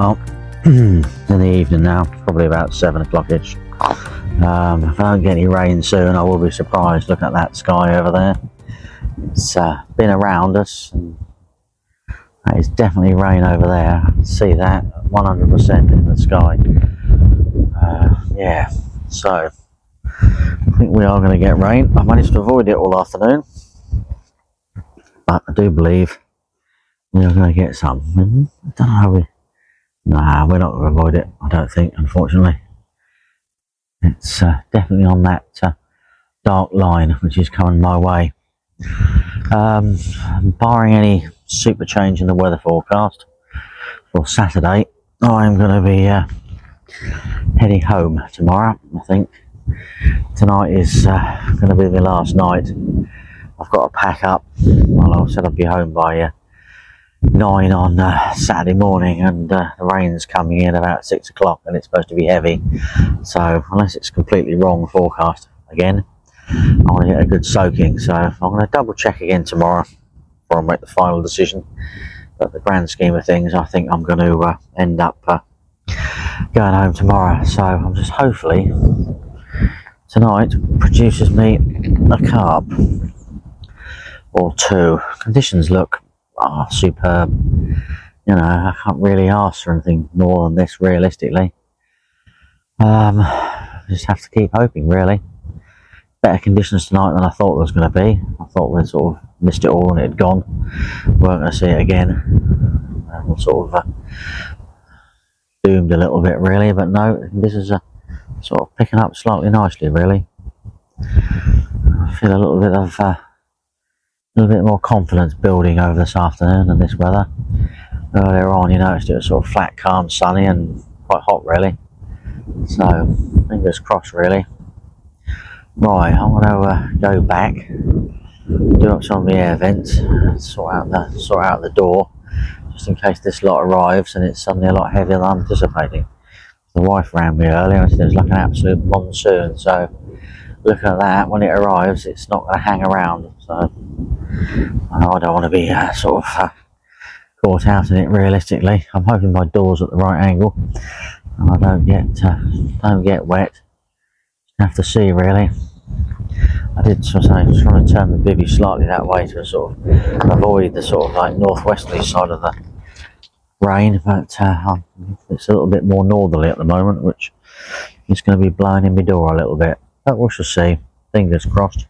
Well, in the evening now, probably about seven o'clock-ish. Um, if I don't get any rain soon, I will be surprised. Look at that sky over there. It's uh, been around us. And that is definitely rain over there. See that 100% in the sky. Uh, yeah, so I think we are going to get rain. I managed to avoid it all afternoon, but I do believe we are going to get some. I don't know how we. Nah, we're not going to avoid it. I don't think, unfortunately. It's uh, definitely on that uh, dark line which is coming my way. Um, barring any super change in the weather forecast for Saturday, I'm going to be uh, heading home tomorrow. I think tonight is uh, going to be the last night. I've got to pack up. Well, I said I'd be home by uh, nine on uh, Saturday morning, and uh, the rain's coming in about six o'clock, and it's supposed to be heavy. So, unless it's completely wrong forecast again, I want to get a good soaking. So, I'm going to double check again tomorrow before I make the final decision. But the grand scheme of things, I think I'm going to uh, end up uh, going home tomorrow. So, I'm just hopefully tonight produces me a carp or two. Conditions look oh, superb. You know, I can't really ask for anything more than this realistically. Um, just have to keep hoping, really. Better conditions tonight than I thought there was going to be. I thought we'd sort of missed it all and it had gone. weren't going to see it again. we're sort of uh, doomed a little bit, really. But no, this is uh, sort of picking up slightly nicely, really. I feel a little bit of. Uh, a little bit more confidence building over this afternoon and this weather. Earlier on, you noticed it was sort of flat, calm, sunny, and quite hot, really. So, fingers crossed, really. Right, I'm going to uh, go back, do up some of the air vents, sort out the sort out the door, just in case this lot arrives and it's suddenly a lot heavier than I'm anticipating. The wife rang me earlier and said it was like an absolute monsoon. So, looking at that, when it arrives, it's not going to hang around. So, I don't want to be uh, sort of uh, caught out in it realistically. I'm hoping my door's at the right angle and I don't get uh, don't get wet. Have to see really. I did so I was trying to turn the bivvy slightly that way to sort of avoid the sort of like northwesterly side of the rain, but uh, it's a little bit more northerly at the moment, which is going to be blowing in my door a little bit. But we shall see. Fingers crossed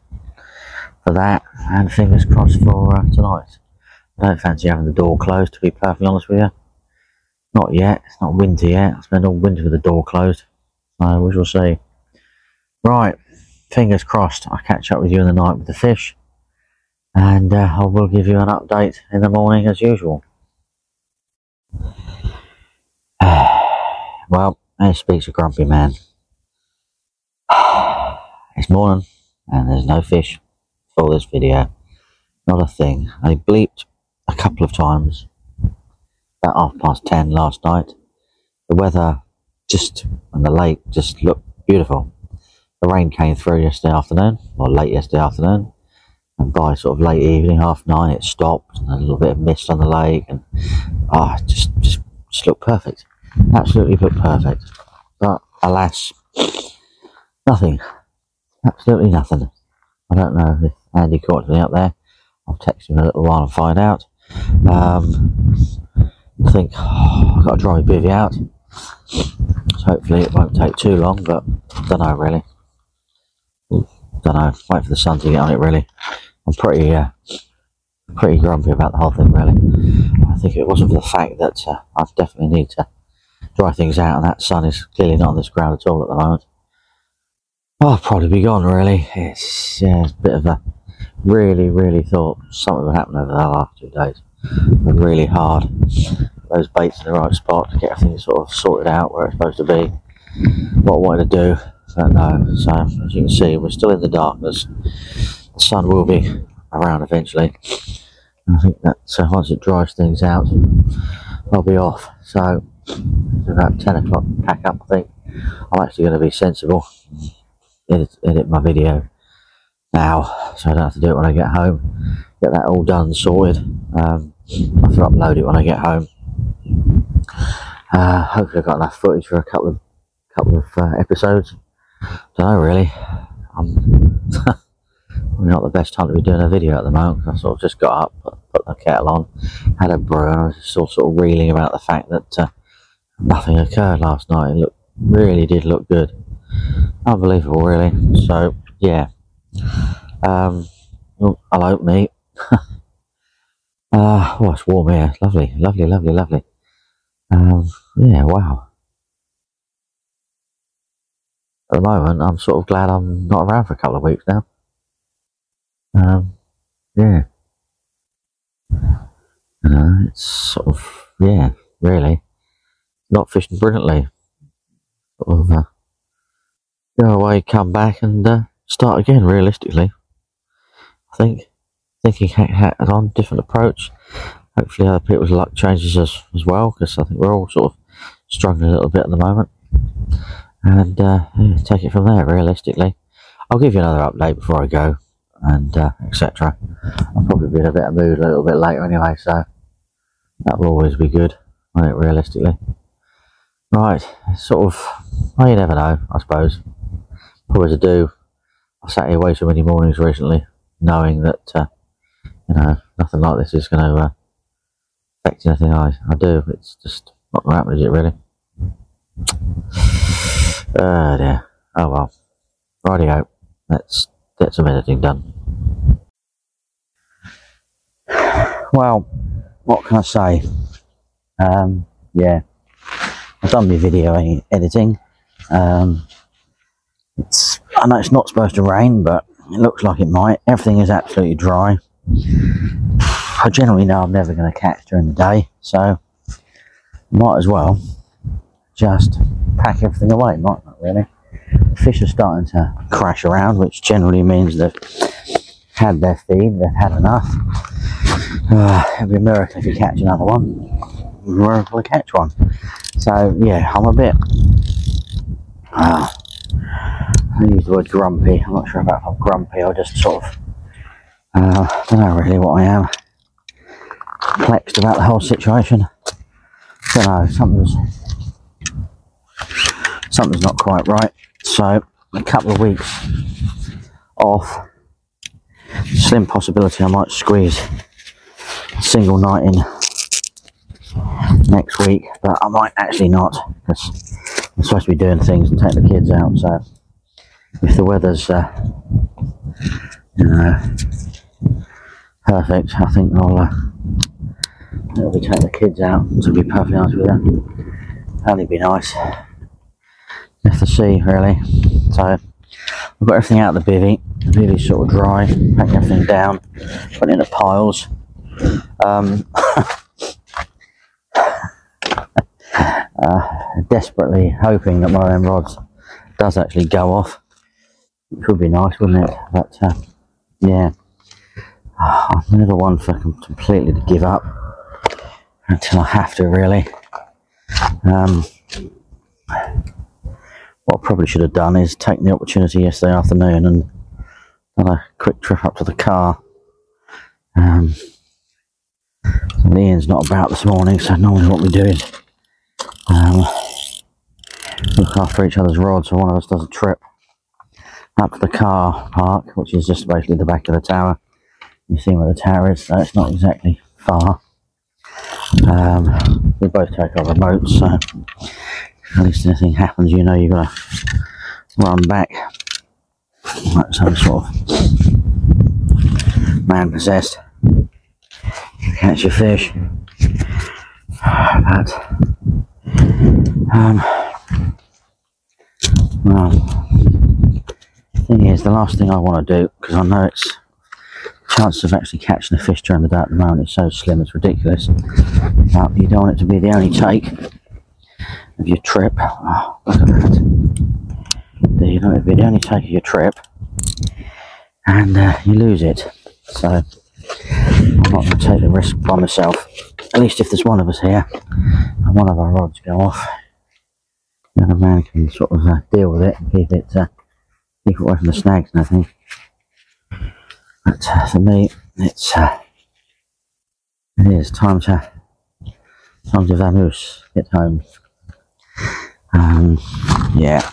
for that, and fingers crossed for uh, tonight. I don't fancy having the door closed, to be perfectly honest with you. Not yet. It's not winter yet. I spend all winter with the door closed. So we shall see. Right. Fingers crossed. I'll catch up with you in the night with the fish. And uh, I will give you an update in the morning as usual. well, there speaks a grumpy man. It's morning and there's no fish for this video. Not a thing. I bleeped a couple of times about half past ten last night. The weather just and the lake just looked beautiful. The rain came through yesterday afternoon, or late yesterday afternoon, and by sort of late evening, half nine, it stopped, and a little bit of mist on the lake, and ah, oh, just just just looked perfect. Absolutely looked perfect. But alas, nothing. Absolutely nothing. I don't know if Andy caught me up there. I'll text him in a little while and find out. Um, I think oh, I've got to dry my bivvy out. So hopefully it won't take too long, but I don't know really. Don't know. Wait for the sun to get on it really. I'm pretty, uh, pretty grumpy about the whole thing really. I think it wasn't for the fact that uh, I definitely need to dry things out, and that sun is clearly not on this ground at all at the moment. I'll probably be gone really. It's yeah, it's a bit of a really, really thought something would happen over the last two days. Really hard. Those baits in the right spot to get everything sort of sorted out where it's supposed to be. What I wanted to do, but no. So as you can see, we're still in the darkness. The sun will be around eventually. I think that so once it dries things out, I'll be off. So it's about ten o'clock. Pack up. I think I'm actually going to be sensible edit, edit my video now so I don't have to do it when I get home get that all done sorted um, I have to upload it when I get home Uh, hopefully, I've got enough footage for a couple of couple of uh, episodes. Don't know really. I'm not the best time to be doing a video at the moment. I sort of just got up, put, put the kettle on, had a brew, and I was still sort of reeling about the fact that uh, nothing occurred last night. It looked really did look good, unbelievable, really. So yeah. Um, oh, hello, mate. uh, oh, it's warm here. Lovely, lovely, lovely, lovely. Um, yeah, wow. At the moment, I'm sort of glad I'm not around for a couple of weeks now. Um, yeah. You know, it's sort of, yeah, really. Not fishing brilliantly. Sort of, uh, go away, come back, and uh, start again, realistically. I think. Thinking hat on, different approach. Hopefully, other people's luck changes as, as well, because I think we're all sort of struggling a little bit at the moment. And uh, yeah, take it from there, realistically. I'll give you another update before I go, and uh, etc. I'll probably be in a better mood a little bit later anyway, so that will always be good, won't it, realistically? Right, sort of, well, you never know, I suppose. Probably to do. I sat here way too many mornings recently, knowing that, uh, you know, nothing like this is going to uh, affect anything I, I do. It's just not going to happen, is it, really? Oh dear. Oh well. Rightio. Let's get some editing done. Well, what can I say? Um, yeah. I've done my video editing. Um, I know it's not supposed to rain, but it looks like it might. Everything is absolutely dry. I generally know I'm never going to catch during the day, so might as well just pack everything away. Might not really. Fish are starting to crash around, which generally means they've had their feed, they've had enough. Uh, it'd be a miracle if you catch another one. Miracle to catch one. So yeah, I'm a bit. Uh, I use the word grumpy. I'm not sure about if I'm grumpy or just sort of. Uh, I don't know really what I am. Perplexed about the whole situation. I Don't know. Something's something's not quite right. So a couple of weeks off. Slim possibility I might squeeze a single night in next week, but I might actually not because supposed to be doing things and take the kids out. So if the weather's uh, you know, perfect, I think I'll uh, will be taking the kids out. To be perfectly honest with you, that'd be nice. Have to see really. So I've got everything out of the bivvy. The sort of dry. Packing everything down, putting it in the piles. Um, uh, desperately hoping that of them rods does actually go off. It would be nice, wouldn't it? But uh, yeah, I'm never one for completely to give up until I have to, really. Um, what I probably should have done is taken the opportunity yesterday afternoon and done a quick trip up to the car. Um, Ian's not about this morning, so normally what we do is um, look after each other's rods. So one of us does a trip up to the car park, which is just basically the back of the tower. You see where the tower is, so it's not exactly far. Um, we both take our remotes, so at least anything happens, you know you've got to run back like some sort of man possessed. Catch your fish. But, um, well, thing is, the last thing I want to do, because I know it's chances of actually catching a fish during the day at the moment is so slim, it's ridiculous. But you don't want it to be the only take of your trip. Oh, look at that. You know, it to be the only take of your trip, and uh, you lose it. So I'm not going to take the risk by myself. At least if there's one of us here, and one of our rods go off, the other man can sort of uh, deal with it and keep it uh, keep it away from the snags and everything. But uh, for me, it's uh, it is time to time to vamoose, get home. Um, yeah,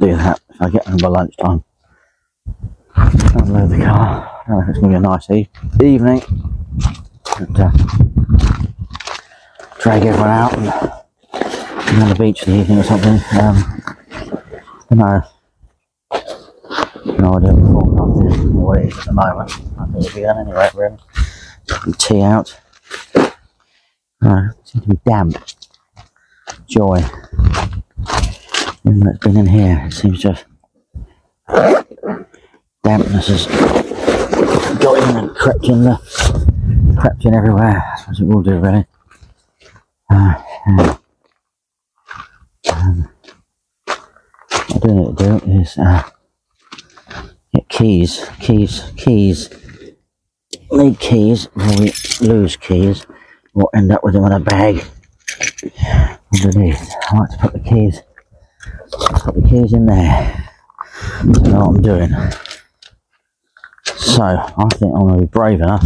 do that if I get home by lunchtime. Unload the car. I don't know if it's going to be a nice e- evening. But, uh, drag everyone out and be on the beach in the evening or something. Um, I know. No idea what the forecast is what it is at the moment. I think it'll be done anyway, really. Tea out. Uh, seems to be damp. Joy. Everything that's been in here it seems to have dampness has got in and crept in the crept in everywhere. I suppose it will do really. Uh, yeah. um, what I do do is get keys, keys, keys. Need keys before we lose keys or end up with them in a bag underneath. I like to put the keys, put the keys in there. I know what I'm doing. So I think I'm going to be brave enough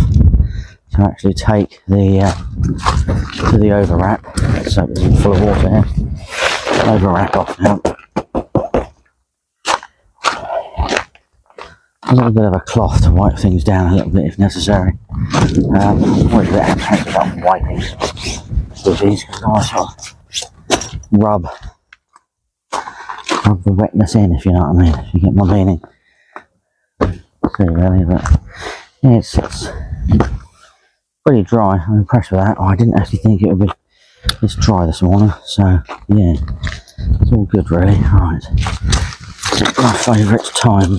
to actually take the uh, to the over wrap. So it's full of water here. Over wrap off now. A little bit of a cloth to wipe things down a little bit if necessary. Um, always a bit apprehensive about wiping with these because I sort of rub, rub the wetness in, if you know what I mean, if you get my meaning. See, really, but yeah, it's, it's pretty dry. I'm impressed with that. Oh, I didn't actually think it would be this dry this morning, so yeah, it's all good, really. Right, my favourite time.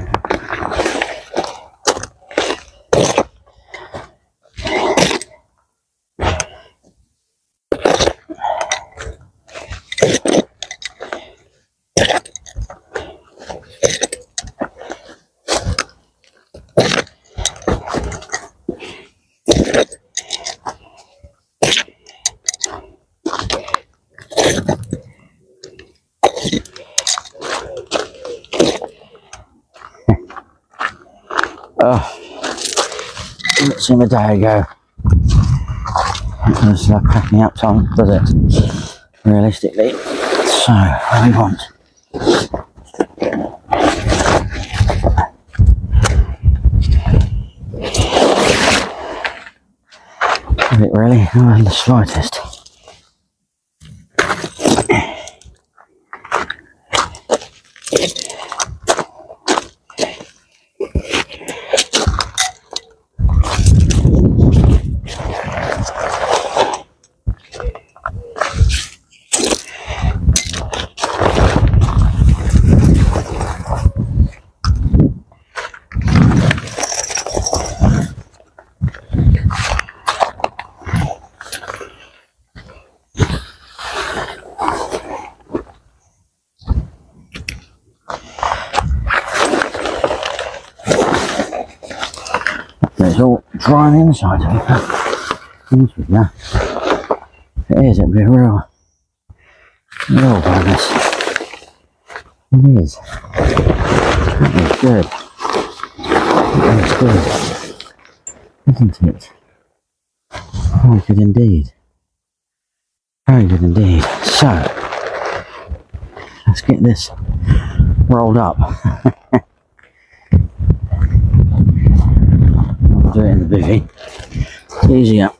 Didn't seem a day ago. It was uh, packing up time, does it? Realistically. So, what do we want? Is it really? Not in the slightest. It's all dry on the inside. with you. If it is, it'll be real, real bonus. It is. That is good. That is good. Isn't it? Very good indeed. Very good indeed. So, let's get this rolled up. Do it in the bivvy. Easier.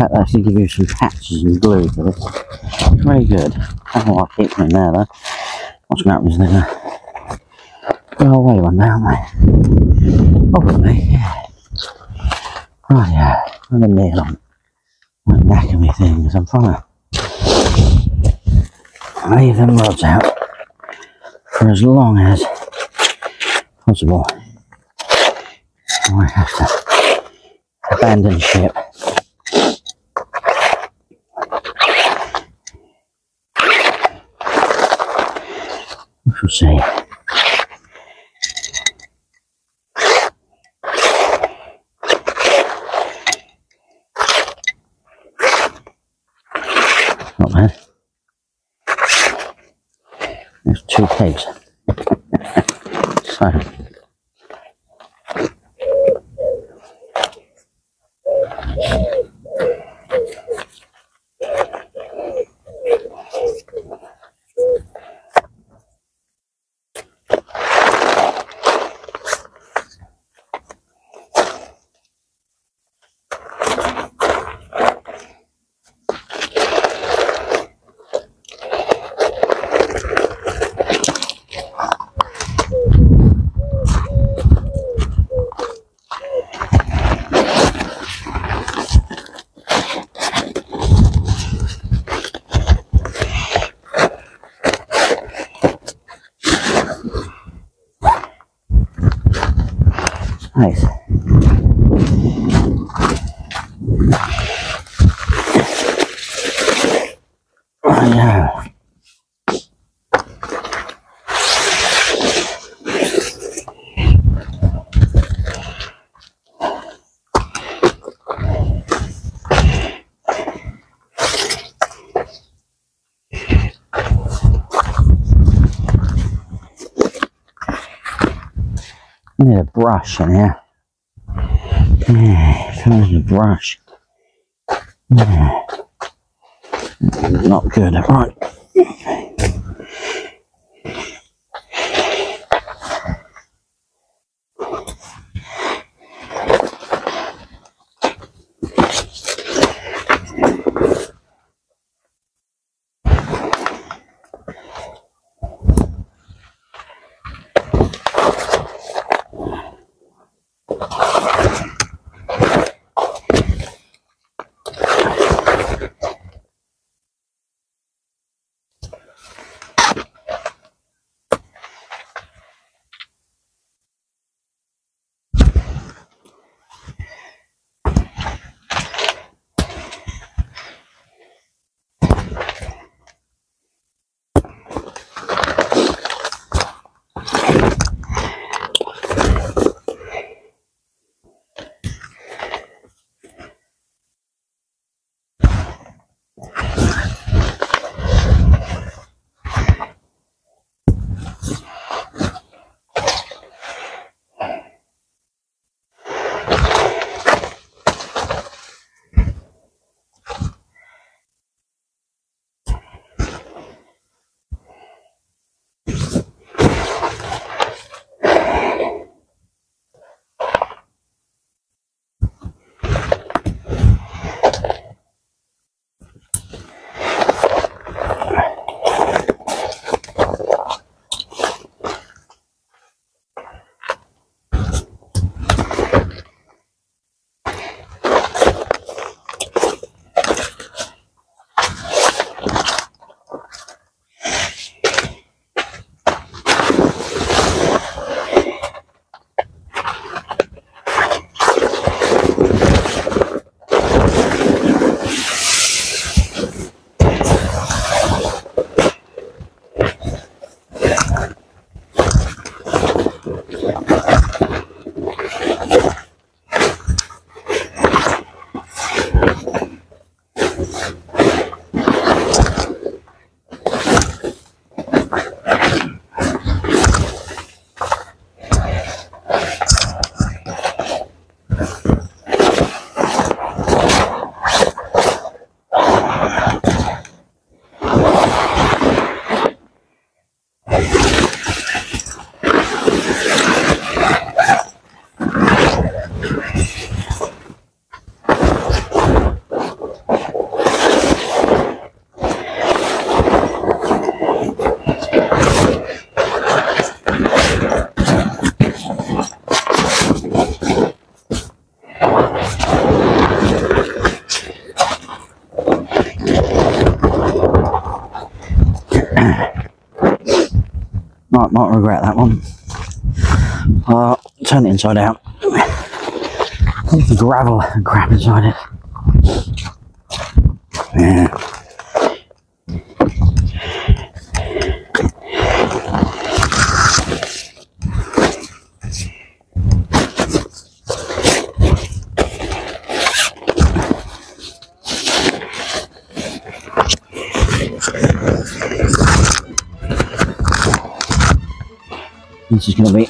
Fact, they actually give you some patches and glue for this. Very good. Know why I keep them in there though. What's going to happen is they're going to go away one day, aren't they? Probably, yeah. Oh yeah, I'm going to kneel on my knacker me thing because I'm trying to leave them rods out for as long as possible. I have to abandon ship. See. Not bad. There's two kegs. so. Nice. Oh, yeah. Need a brush in here. Yeah, trying to brush. Yeah. Not good. Right. Might regret that one. Uh, turn it inside out. The gravel and crap inside it. Yeah. This is going to be.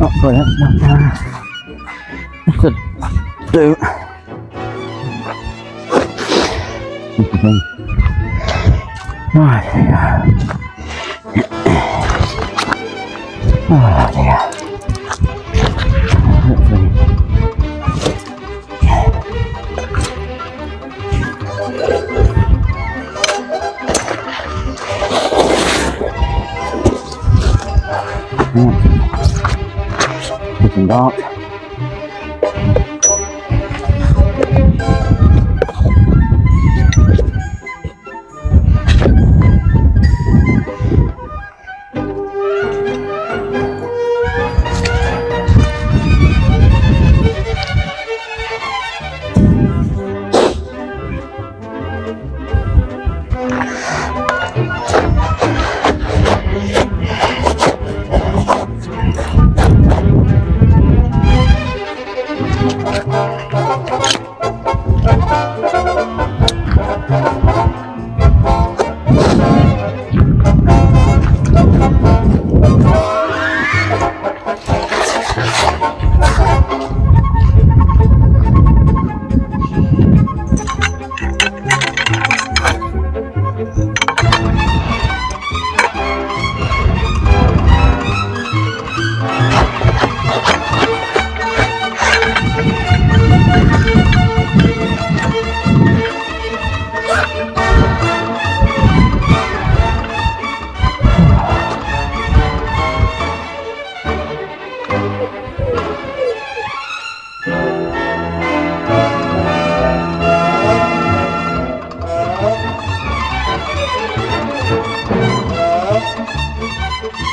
Not brilliant, uh, it could do. Right. Oh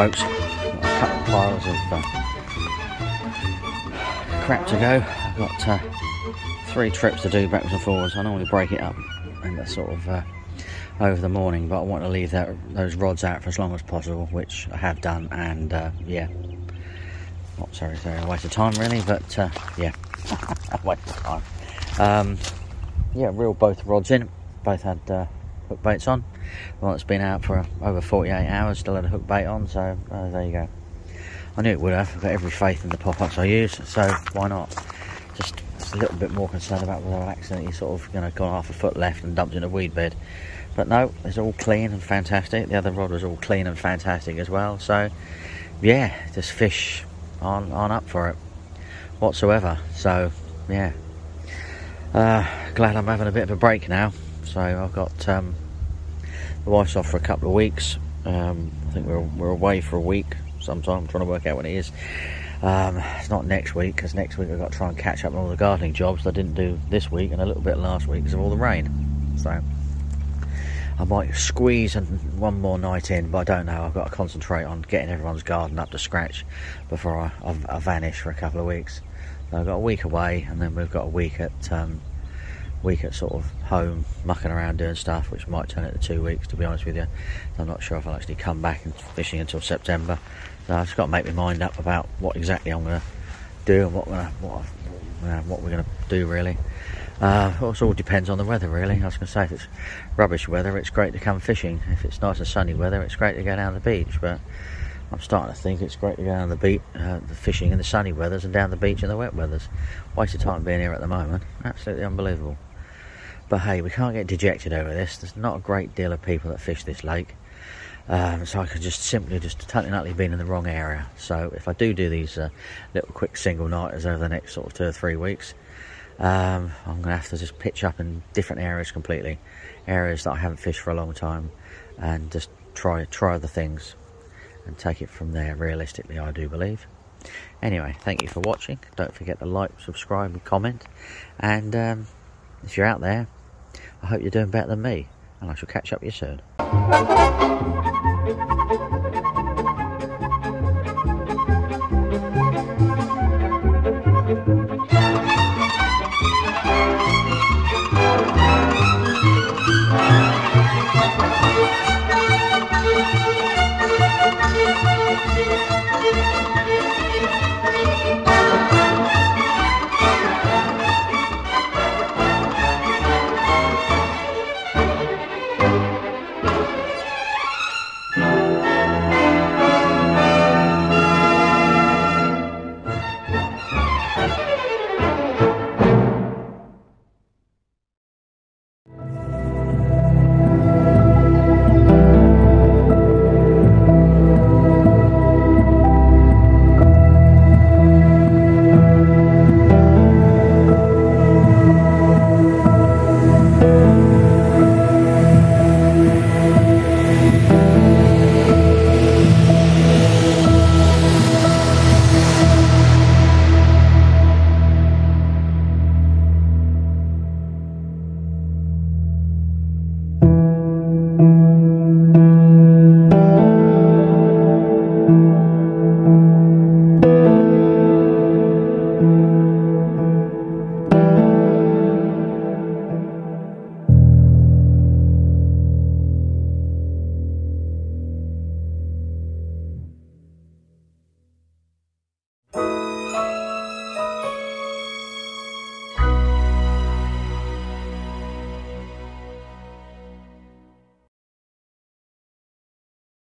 folks. Got a couple of piles of uh, crap to go. I've got uh, three trips to do backwards and forwards. I normally break it up in the sort of uh, over the morning, but I want to leave that, those rods out for as long as possible, which I have done, and uh, yeah, not sorry, sorry, a waste of time really, but uh, yeah, a waste of time. Um, yeah, reel both rods in, both had uh, hook baits on. One that's been out for over 48 hours still had a hook bait on, so uh, there you go. I knew it would have. I've got every faith in the pop-ups I use, so why not? Just, just a little bit more concerned about whether I accidentally sort of you know gone half a foot left and dumped in a weed bed. But no, it's all clean and fantastic. The other rod was all clean and fantastic as well. So yeah, just fish on on up for it whatsoever. So yeah, uh, glad I'm having a bit of a break now. So I've got um, the wife's off for a couple of weeks. Um, I think we're, we're away for a week sometime. I'm trying to work out when it is. Um, it's not next week because next week I've got to try and catch up on all the gardening jobs I didn't do this week and a little bit last week because of all the rain. So I might squeeze one more night in, but I don't know. I've got to concentrate on getting everyone's garden up to scratch before I, I, I vanish for a couple of weeks. So I've got a week away, and then we've got a week at um, week at sort of home, mucking around doing stuff, which might turn into two weeks. To be honest with you, I'm not sure if I'll actually come back and fishing until September. So I've just got to make my mind up about what exactly I'm going to do and what gonna, what, uh, what we're going to do really. Uh, it all depends on the weather, really. I was going to say, if it's rubbish weather, it's great to come fishing. If it's nice and sunny weather, it's great to go down the beach. But I'm starting to think it's great to go down the beach, uh, the fishing in the sunny weathers, and down the beach in the wet weathers. Waste of time being here at the moment. Absolutely unbelievable. But hey, we can't get dejected over this. There's not a great deal of people that fish this lake. Um, so I could just simply just totally not been in the wrong area. So if I do do these uh, little quick single nighters over the next sort of two or three weeks, um, I'm going to have to just pitch up in different areas completely, areas that I haven't fished for a long time, and just try try other things and take it from there. Realistically, I do believe. Anyway, thank you for watching. Don't forget to like, subscribe, and comment. And um, if you're out there, I hope you're doing better than me, and I shall catch up with you soon.